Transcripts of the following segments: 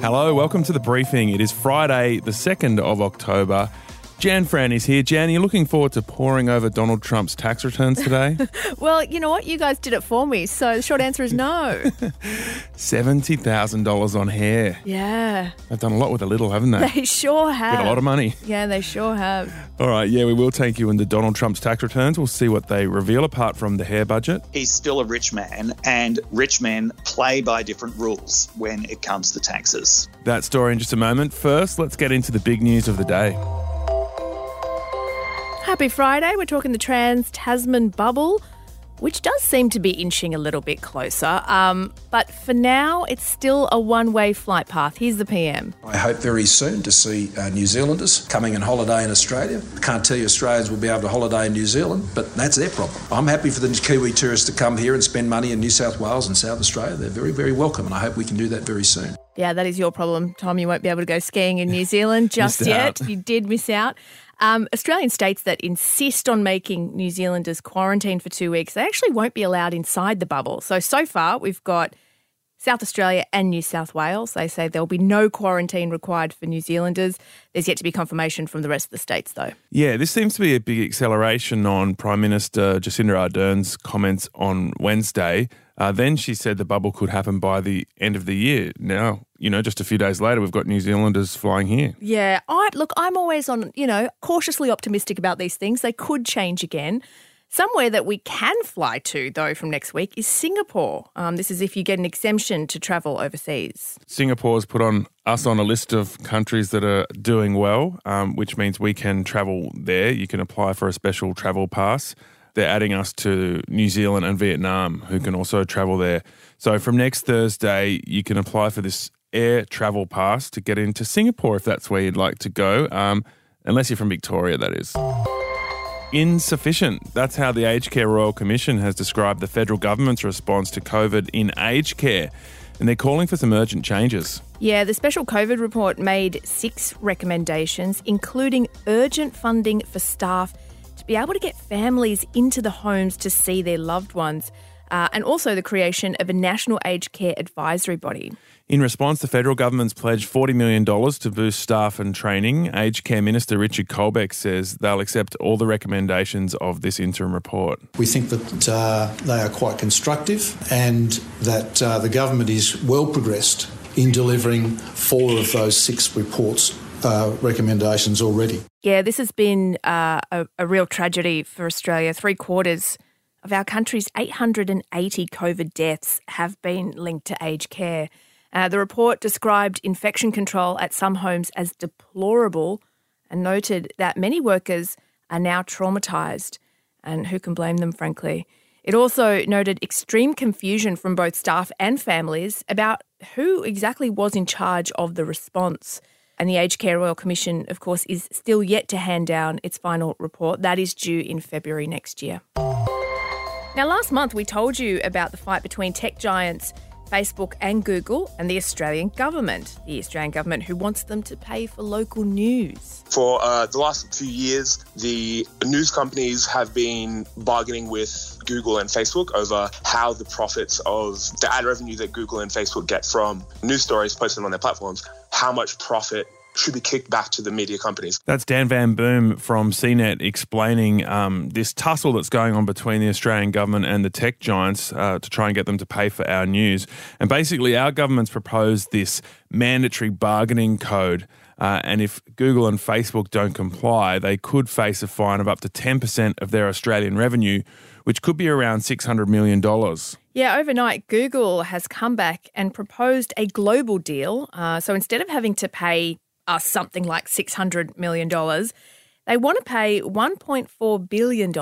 Hello, welcome to the briefing. It is Friday, the 2nd of October. Jan Fran is here. Jan, you're looking forward to poring over Donald Trump's tax returns today? Well, you know what? You guys did it for me. So the short answer is no. $70,000 on hair. yeah. They've done a lot with a little, haven't they? They sure have. Got a lot of money. Yeah, they sure have. All right, yeah, we will take you into Donald Trump's tax returns. We'll see what they reveal apart from the hair budget. he's still a rich man, and rich men play by different rules when it comes to taxes. That story in just a moment. First, let's get into the big news of the day. Happy Friday. We're talking the Trans Tasman bubble, which does seem to be inching a little bit closer. Um, but for now, it's still a one way flight path. Here's the PM. I hope very soon to see uh, New Zealanders coming and holiday in Australia. I can't tell you Australians will be able to holiday in New Zealand, but that's their problem. I'm happy for the Kiwi tourists to come here and spend money in New South Wales and South Australia. They're very, very welcome, and I hope we can do that very soon. Yeah, that is your problem, Tom. You won't be able to go skiing in New Zealand just yet. out. You did miss out. Um, Australian states that insist on making New Zealanders quarantine for two weeks, they actually won't be allowed inside the bubble. So, so far, we've got South Australia and New South Wales. They say there'll be no quarantine required for New Zealanders. There's yet to be confirmation from the rest of the states, though. Yeah, this seems to be a big acceleration on Prime Minister Jacinda Ardern's comments on Wednesday. Uh, then she said the bubble could happen by the end of the year. Now, you know, just a few days later, we've got New Zealanders flying here. Yeah, I look. I'm always on, you know, cautiously optimistic about these things. They could change again. Somewhere that we can fly to, though, from next week is Singapore. Um, this is if you get an exemption to travel overseas. Singapore's put on us on a list of countries that are doing well, um, which means we can travel there. You can apply for a special travel pass. They're adding us to New Zealand and Vietnam, who can also travel there. So from next Thursday, you can apply for this air travel pass to get into Singapore if that's where you'd like to go, um, unless you're from Victoria, that is. Insufficient. That's how the Aged Care Royal Commission has described the federal government's response to COVID in aged care. And they're calling for some urgent changes. Yeah, the special COVID report made six recommendations, including urgent funding for staff be able to get families into the homes to see their loved ones, uh, and also the creation of a national aged care advisory body. In response, the federal government's pledged $40 million to boost staff and training. Aged Care Minister Richard Colbeck says they'll accept all the recommendations of this interim report. We think that uh, they are quite constructive and that uh, the government is well progressed in delivering four of those six reports uh, recommendations already. Yeah, this has been uh, a, a real tragedy for Australia. Three quarters of our country's 880 COVID deaths have been linked to aged care. Uh, the report described infection control at some homes as deplorable and noted that many workers are now traumatised. And who can blame them, frankly? It also noted extreme confusion from both staff and families about who exactly was in charge of the response. And the Aged Care Royal Commission, of course, is still yet to hand down its final report. That is due in February next year. Now, last month we told you about the fight between tech giants Facebook and Google and the Australian government. The Australian government who wants them to pay for local news. For uh, the last few years, the news companies have been bargaining with Google and Facebook over how the profits of the ad revenue that Google and Facebook get from news stories posted on their platforms, how much profit should be kicked back to the media companies. That's Dan Van Boom from CNET explaining um, this tussle that's going on between the Australian government and the tech giants uh, to try and get them to pay for our news. And basically, our government's proposed this mandatory bargaining code. Uh, and if Google and Facebook don't comply, they could face a fine of up to 10% of their Australian revenue, which could be around $600 million. Yeah, overnight, Google has come back and proposed a global deal. Uh, so instead of having to pay us something like $600 million, they want to pay $1.4 billion.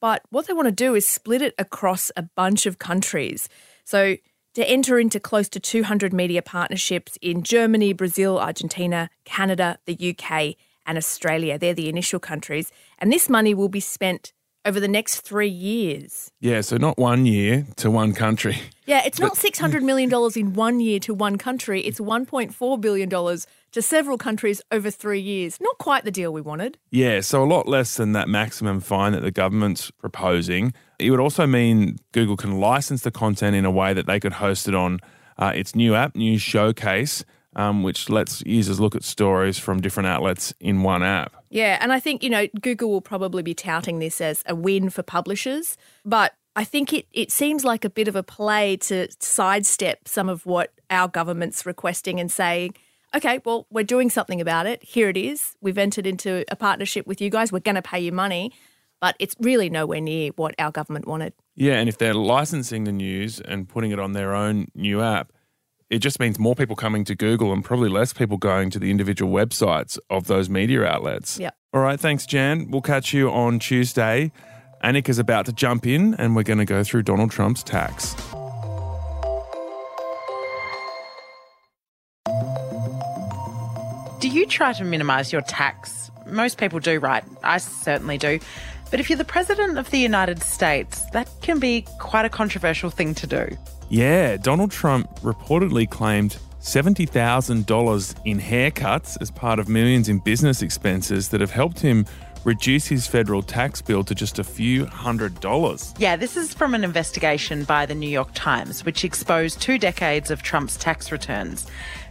But what they want to do is split it across a bunch of countries. So to enter into close to 200 media partnerships in Germany, Brazil, Argentina, Canada, the UK, and Australia. They're the initial countries. And this money will be spent over the next three years. Yeah, so not one year to one country. Yeah, it's not $600 million in one year to one country. It's $1.4 billion to several countries over three years. Not quite the deal we wanted. Yeah, so a lot less than that maximum fine that the government's proposing. It would also mean Google can license the content in a way that they could host it on uh, its new app, News Showcase. Um, which lets users look at stories from different outlets in one app. Yeah, and I think, you know, Google will probably be touting this as a win for publishers, but I think it, it seems like a bit of a play to sidestep some of what our government's requesting and saying, okay, well, we're doing something about it. Here it is. We've entered into a partnership with you guys. We're going to pay you money, but it's really nowhere near what our government wanted. Yeah, and if they're licensing the news and putting it on their own new app, it just means more people coming to Google and probably less people going to the individual websites of those media outlets. Yep. All right, thanks, Jan. We'll catch you on Tuesday. Annika's about to jump in and we're going to go through Donald Trump's tax. Do you try to minimise your tax? Most people do, right? I certainly do. But if you're the President of the United States, that can be quite a controversial thing to do. Yeah, Donald Trump reportedly claimed $70,000 in haircuts as part of millions in business expenses that have helped him reduce his federal tax bill to just a few hundred dollars. Yeah, this is from an investigation by the New York Times, which exposed two decades of Trump's tax returns,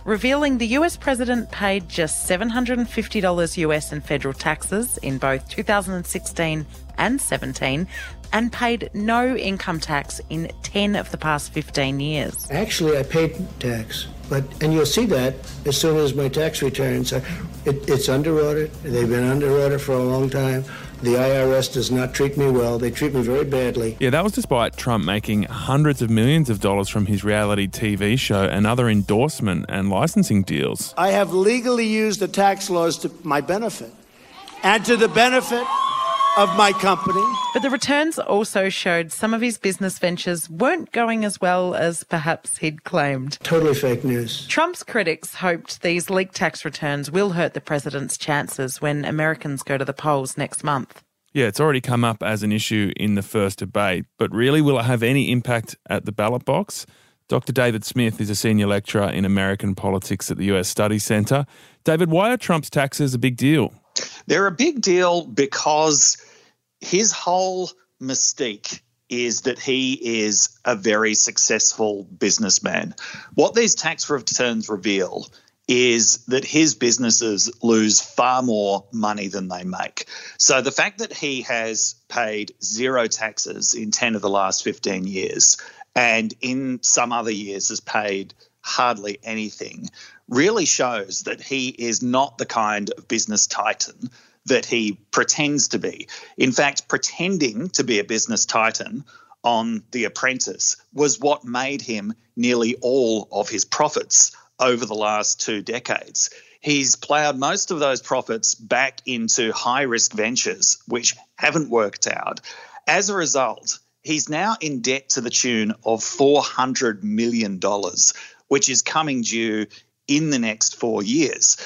revealing the US president paid just $750 US in federal taxes in both 2016 and 17 and paid no income tax in 10 of the past 15 years. Actually, I paid tax, but and you'll see that as soon as my tax returns are. It, it's under audit. They've been under audit for a long time. The IRS does not treat me well. They treat me very badly. Yeah, that was despite Trump making hundreds of millions of dollars from his reality TV show and other endorsement and licensing deals. I have legally used the tax laws to my benefit and to the benefit of my company. But the returns also showed some of his business ventures weren't going as well as perhaps he'd claimed. Totally fake news. Trump's critics hoped these leaked tax returns will hurt the president's chances when Americans go to the polls next month. Yeah, it's already come up as an issue in the first debate, but really, will it have any impact at the ballot box? Dr. David Smith is a senior lecturer in American politics at the US Studies Centre. David, why are Trump's taxes a big deal? They're a big deal because his whole mystique is that he is a very successful businessman. What these tax returns reveal is that his businesses lose far more money than they make. So the fact that he has paid zero taxes in 10 of the last 15 years and in some other years has paid hardly anything really shows that he is not the kind of business titan that he pretends to be. In fact, pretending to be a business titan on The Apprentice was what made him nearly all of his profits over the last two decades. He's ploughed most of those profits back into high risk ventures, which haven't worked out. As a result, he's now in debt to the tune of $400 million, which is coming due in the next four years.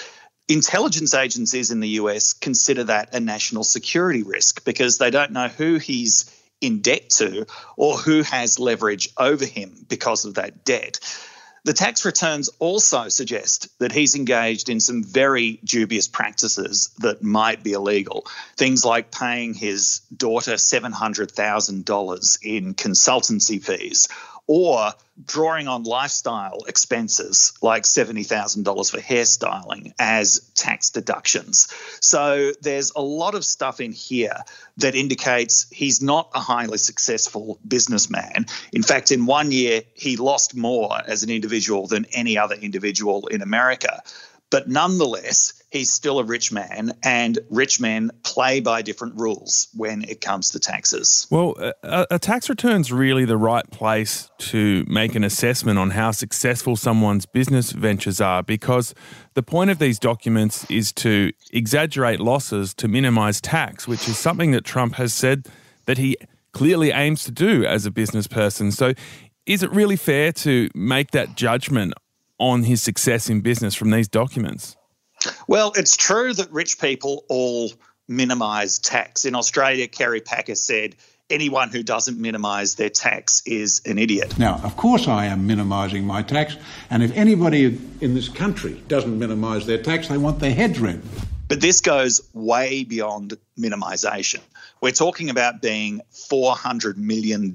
Intelligence agencies in the US consider that a national security risk because they don't know who he's in debt to or who has leverage over him because of that debt. The tax returns also suggest that he's engaged in some very dubious practices that might be illegal. Things like paying his daughter $700,000 in consultancy fees or drawing on lifestyle expenses like $70,000 for hairstyling as tax deductions. So there's a lot of stuff in here that indicates he's not a highly successful businessman. In fact, in one year, he lost more as an individual than any other individual in America. But nonetheless, he's still a rich man, and rich men play by different rules when it comes to taxes. Well, a, a tax return's really the right place to make an assessment on how successful someone's business ventures are because the point of these documents is to exaggerate losses to minimize tax, which is something that Trump has said that he clearly aims to do as a business person. So, is it really fair to make that judgment on his success in business from these documents? Well, it's true that rich people all minimise tax. In Australia, Kerry Packer said, anyone who doesn't minimise their tax is an idiot. Now, of course, I am minimising my tax, and if anybody in this country doesn't minimise their tax, they want their heads read. But this goes way beyond minimization. We're talking about being $400 million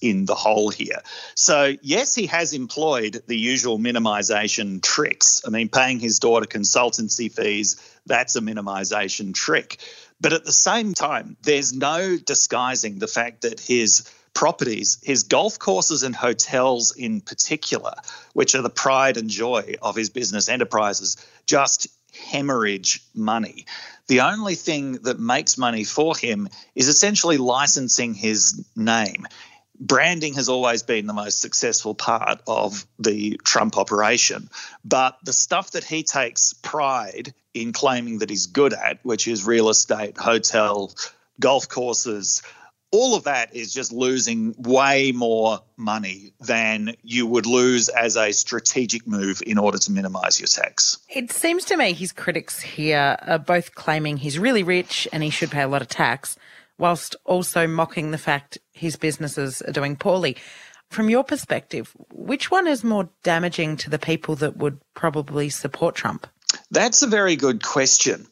in the hole here. So, yes, he has employed the usual minimization tricks. I mean, paying his daughter consultancy fees, that's a minimization trick. But at the same time, there's no disguising the fact that his properties, his golf courses and hotels in particular, which are the pride and joy of his business enterprises, just hemorrhage money. The only thing that makes money for him is essentially licensing his name. Branding has always been the most successful part of the Trump operation. But the stuff that he takes pride in claiming that he's good at, which is real estate, hotel, golf courses, all of that is just losing way more money than you would lose as a strategic move in order to minimize your tax. It seems to me his critics here are both claiming he's really rich and he should pay a lot of tax, whilst also mocking the fact his businesses are doing poorly. From your perspective, which one is more damaging to the people that would probably support Trump? That's a very good question.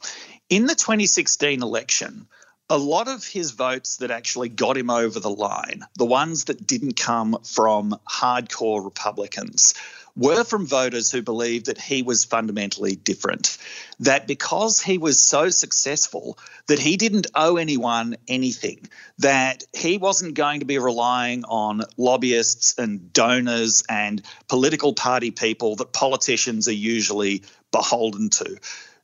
In the 2016 election, a lot of his votes that actually got him over the line, the ones that didn't come from hardcore Republicans, were from voters who believed that he was fundamentally different. That because he was so successful, that he didn't owe anyone anything, that he wasn't going to be relying on lobbyists and donors and political party people that politicians are usually beholden to.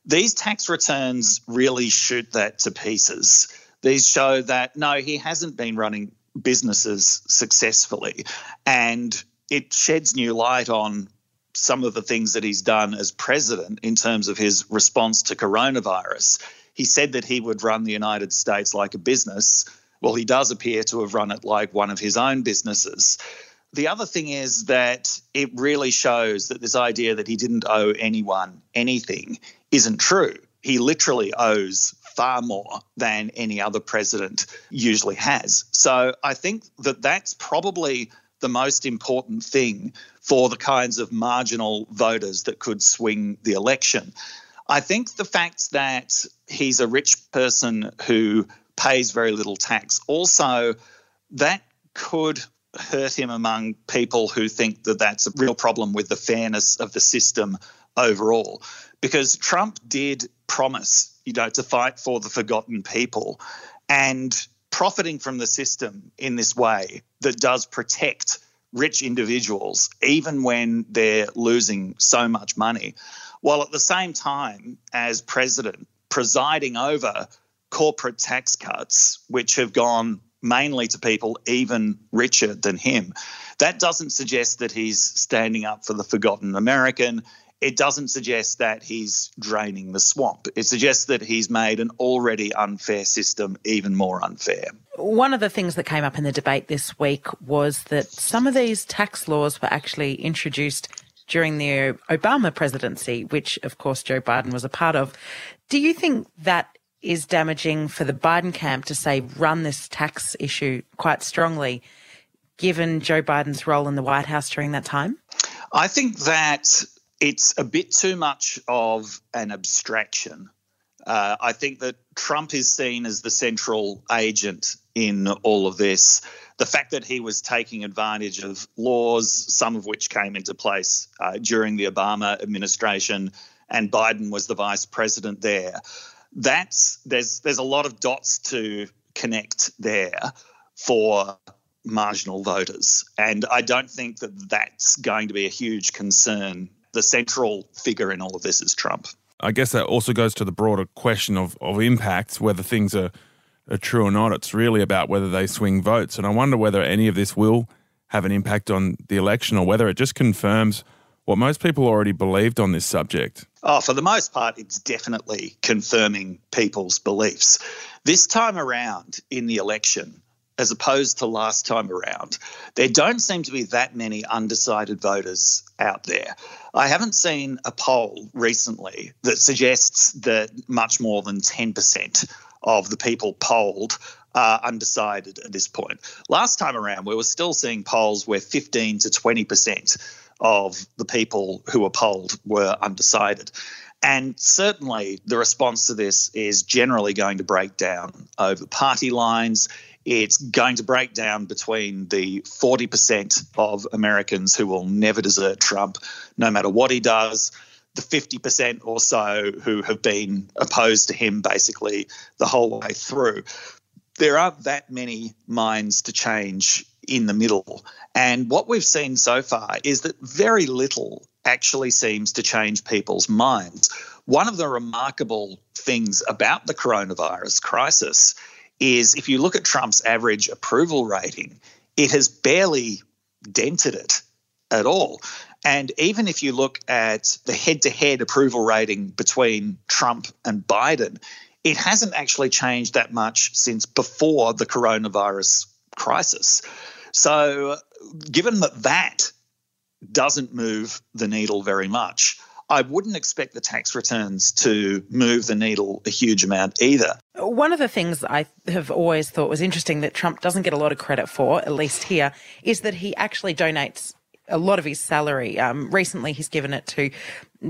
These tax returns really shoot that to pieces. These show that no, he hasn't been running businesses successfully. And it sheds new light on some of the things that he's done as president in terms of his response to coronavirus. He said that he would run the United States like a business. Well, he does appear to have run it like one of his own businesses. The other thing is that it really shows that this idea that he didn't owe anyone anything isn't true. He literally owes far more than any other president usually has. So I think that that's probably the most important thing for the kinds of marginal voters that could swing the election. I think the fact that he's a rich person who pays very little tax also that could hurt him among people who think that that's a real problem with the fairness of the system overall because Trump did promise, you know, to fight for the forgotten people and profiting from the system in this way that does protect rich individuals, even when they're losing so much money, while at the same time, as president, presiding over corporate tax cuts, which have gone mainly to people even richer than him. That doesn't suggest that he's standing up for the forgotten American it doesn't suggest that he's draining the swamp. It suggests that he's made an already unfair system even more unfair. One of the things that came up in the debate this week was that some of these tax laws were actually introduced during the Obama presidency, which of course Joe Biden was a part of. Do you think that is damaging for the Biden camp to say run this tax issue quite strongly, given Joe Biden's role in the White House during that time? I think that it's a bit too much of an abstraction. Uh, I think that Trump is seen as the central agent in all of this. The fact that he was taking advantage of laws, some of which came into place uh, during the Obama administration, and Biden was the vice president there. That's there's there's a lot of dots to connect there for marginal voters, and I don't think that that's going to be a huge concern the central figure in all of this is Trump. I guess that also goes to the broader question of, of impacts, whether things are, are true or not. It's really about whether they swing votes. And I wonder whether any of this will have an impact on the election or whether it just confirms what most people already believed on this subject. Oh, for the most part, it's definitely confirming people's beliefs. This time around in the election, as opposed to last time around, there don't seem to be that many undecided voters out there. I haven't seen a poll recently that suggests that much more than 10% of the people polled are undecided at this point. Last time around, we were still seeing polls where 15 to 20% of the people who were polled were undecided. And certainly the response to this is generally going to break down over party lines. It's going to break down between the 40% of Americans who will never desert Trump, no matter what he does, the 50% or so who have been opposed to him basically the whole way through. There aren't that many minds to change in the middle. And what we've seen so far is that very little actually seems to change people's minds. One of the remarkable things about the coronavirus crisis is if you look at Trump's average approval rating, it has barely dented it at all. And even if you look at the head to head approval rating between Trump and Biden, it hasn't actually changed that much since before the coronavirus crisis. So, given that that doesn't move the needle very much, I wouldn't expect the tax returns to move the needle a huge amount either. One of the things I have always thought was interesting that Trump doesn't get a lot of credit for, at least here, is that he actually donates a lot of his salary. Um, recently, he's given it to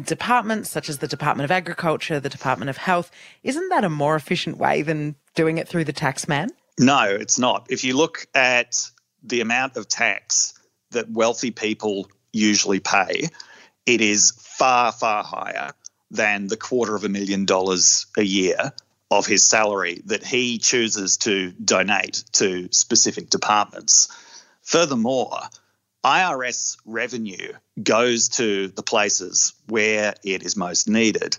departments such as the Department of Agriculture, the Department of Health. Isn't that a more efficient way than doing it through the tax man? No, it's not. If you look at the amount of tax that wealthy people usually pay, it is far, far higher than the quarter of a million dollars a year of his salary that he chooses to donate to specific departments. Furthermore, IRS revenue goes to the places where it is most needed.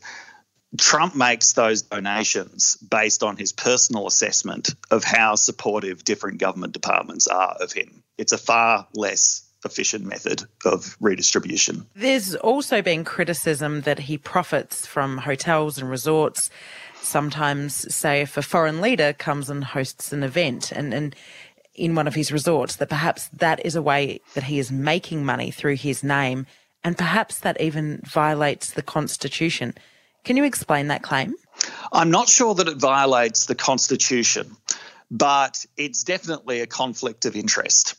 Trump makes those donations based on his personal assessment of how supportive different government departments are of him. It's a far less efficient method of redistribution. There's also been criticism that he profits from hotels and resorts. Sometimes, say, if a foreign leader comes and hosts an event and, and in one of his resorts, that perhaps that is a way that he is making money through his name, and perhaps that even violates the Constitution. Can you explain that claim? I'm not sure that it violates the Constitution, but it's definitely a conflict of interest.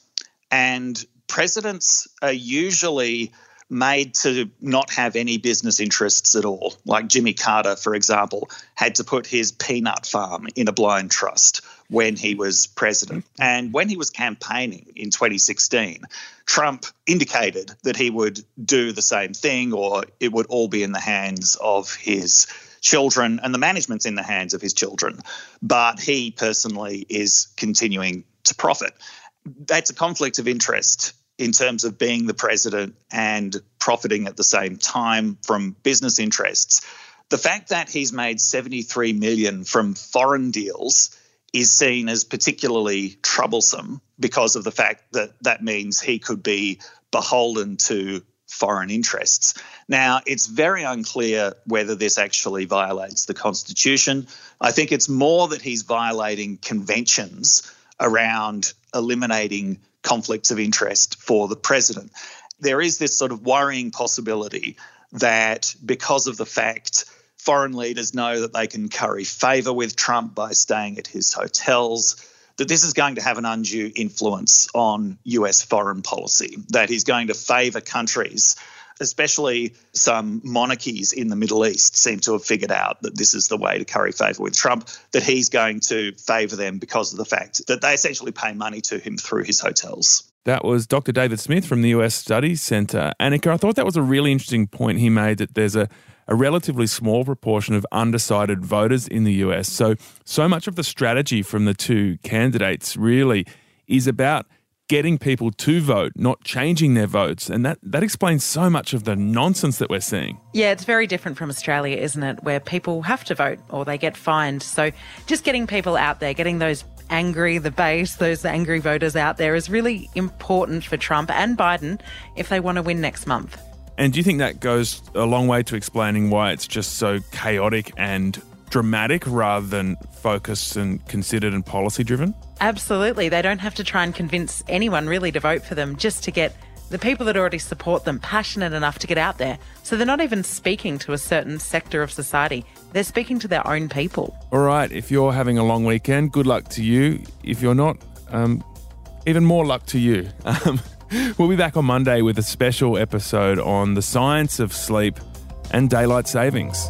And presidents are usually made to not have any business interests at all. Like Jimmy Carter, for example, had to put his peanut farm in a blind trust when he was president. And when he was campaigning in 2016, Trump indicated that he would do the same thing or it would all be in the hands of his children and the management's in the hands of his children. But he personally is continuing to profit. That's a conflict of interest in terms of being the president and profiting at the same time from business interests. The fact that he's made 73 million from foreign deals is seen as particularly troublesome because of the fact that that means he could be beholden to foreign interests. Now, it's very unclear whether this actually violates the Constitution. I think it's more that he's violating conventions around eliminating conflicts of interest for the president. There is this sort of worrying possibility that because of the fact foreign leaders know that they can curry favour with Trump by staying at his hotels, that this is going to have an undue influence on US foreign policy, that he's going to favour countries especially some monarchies in the Middle East seem to have figured out that this is the way to curry favour with Trump, that he's going to favour them because of the fact that they essentially pay money to him through his hotels. That was Dr. David Smith from the US Studies Centre. Annika, I thought that was a really interesting point he made that there's a, a relatively small proportion of undecided voters in the US. So, so much of the strategy from the two candidates really is about getting people to vote, not changing their votes. And that, that explains so much of the nonsense that we're seeing. Yeah, it's very different from Australia, isn't it? Where people have to vote or they get fined. So just getting people out there, getting those angry, the base, those angry voters out there is really important for Trump and Biden if they want to win next month. And do you think that goes a long way to explaining why it's just so chaotic and dramatic rather than focused and considered and policy driven? Absolutely. They don't have to try and convince anyone really to vote for them just to get the people that already support them passionate enough to get out there. So they're not even speaking to a certain sector of society, they're speaking to their own people. All right. If you're having a long weekend, good luck to you. If you're not, um, even more luck to you. Um, We'll be back on Monday with a special episode on the science of sleep and daylight savings.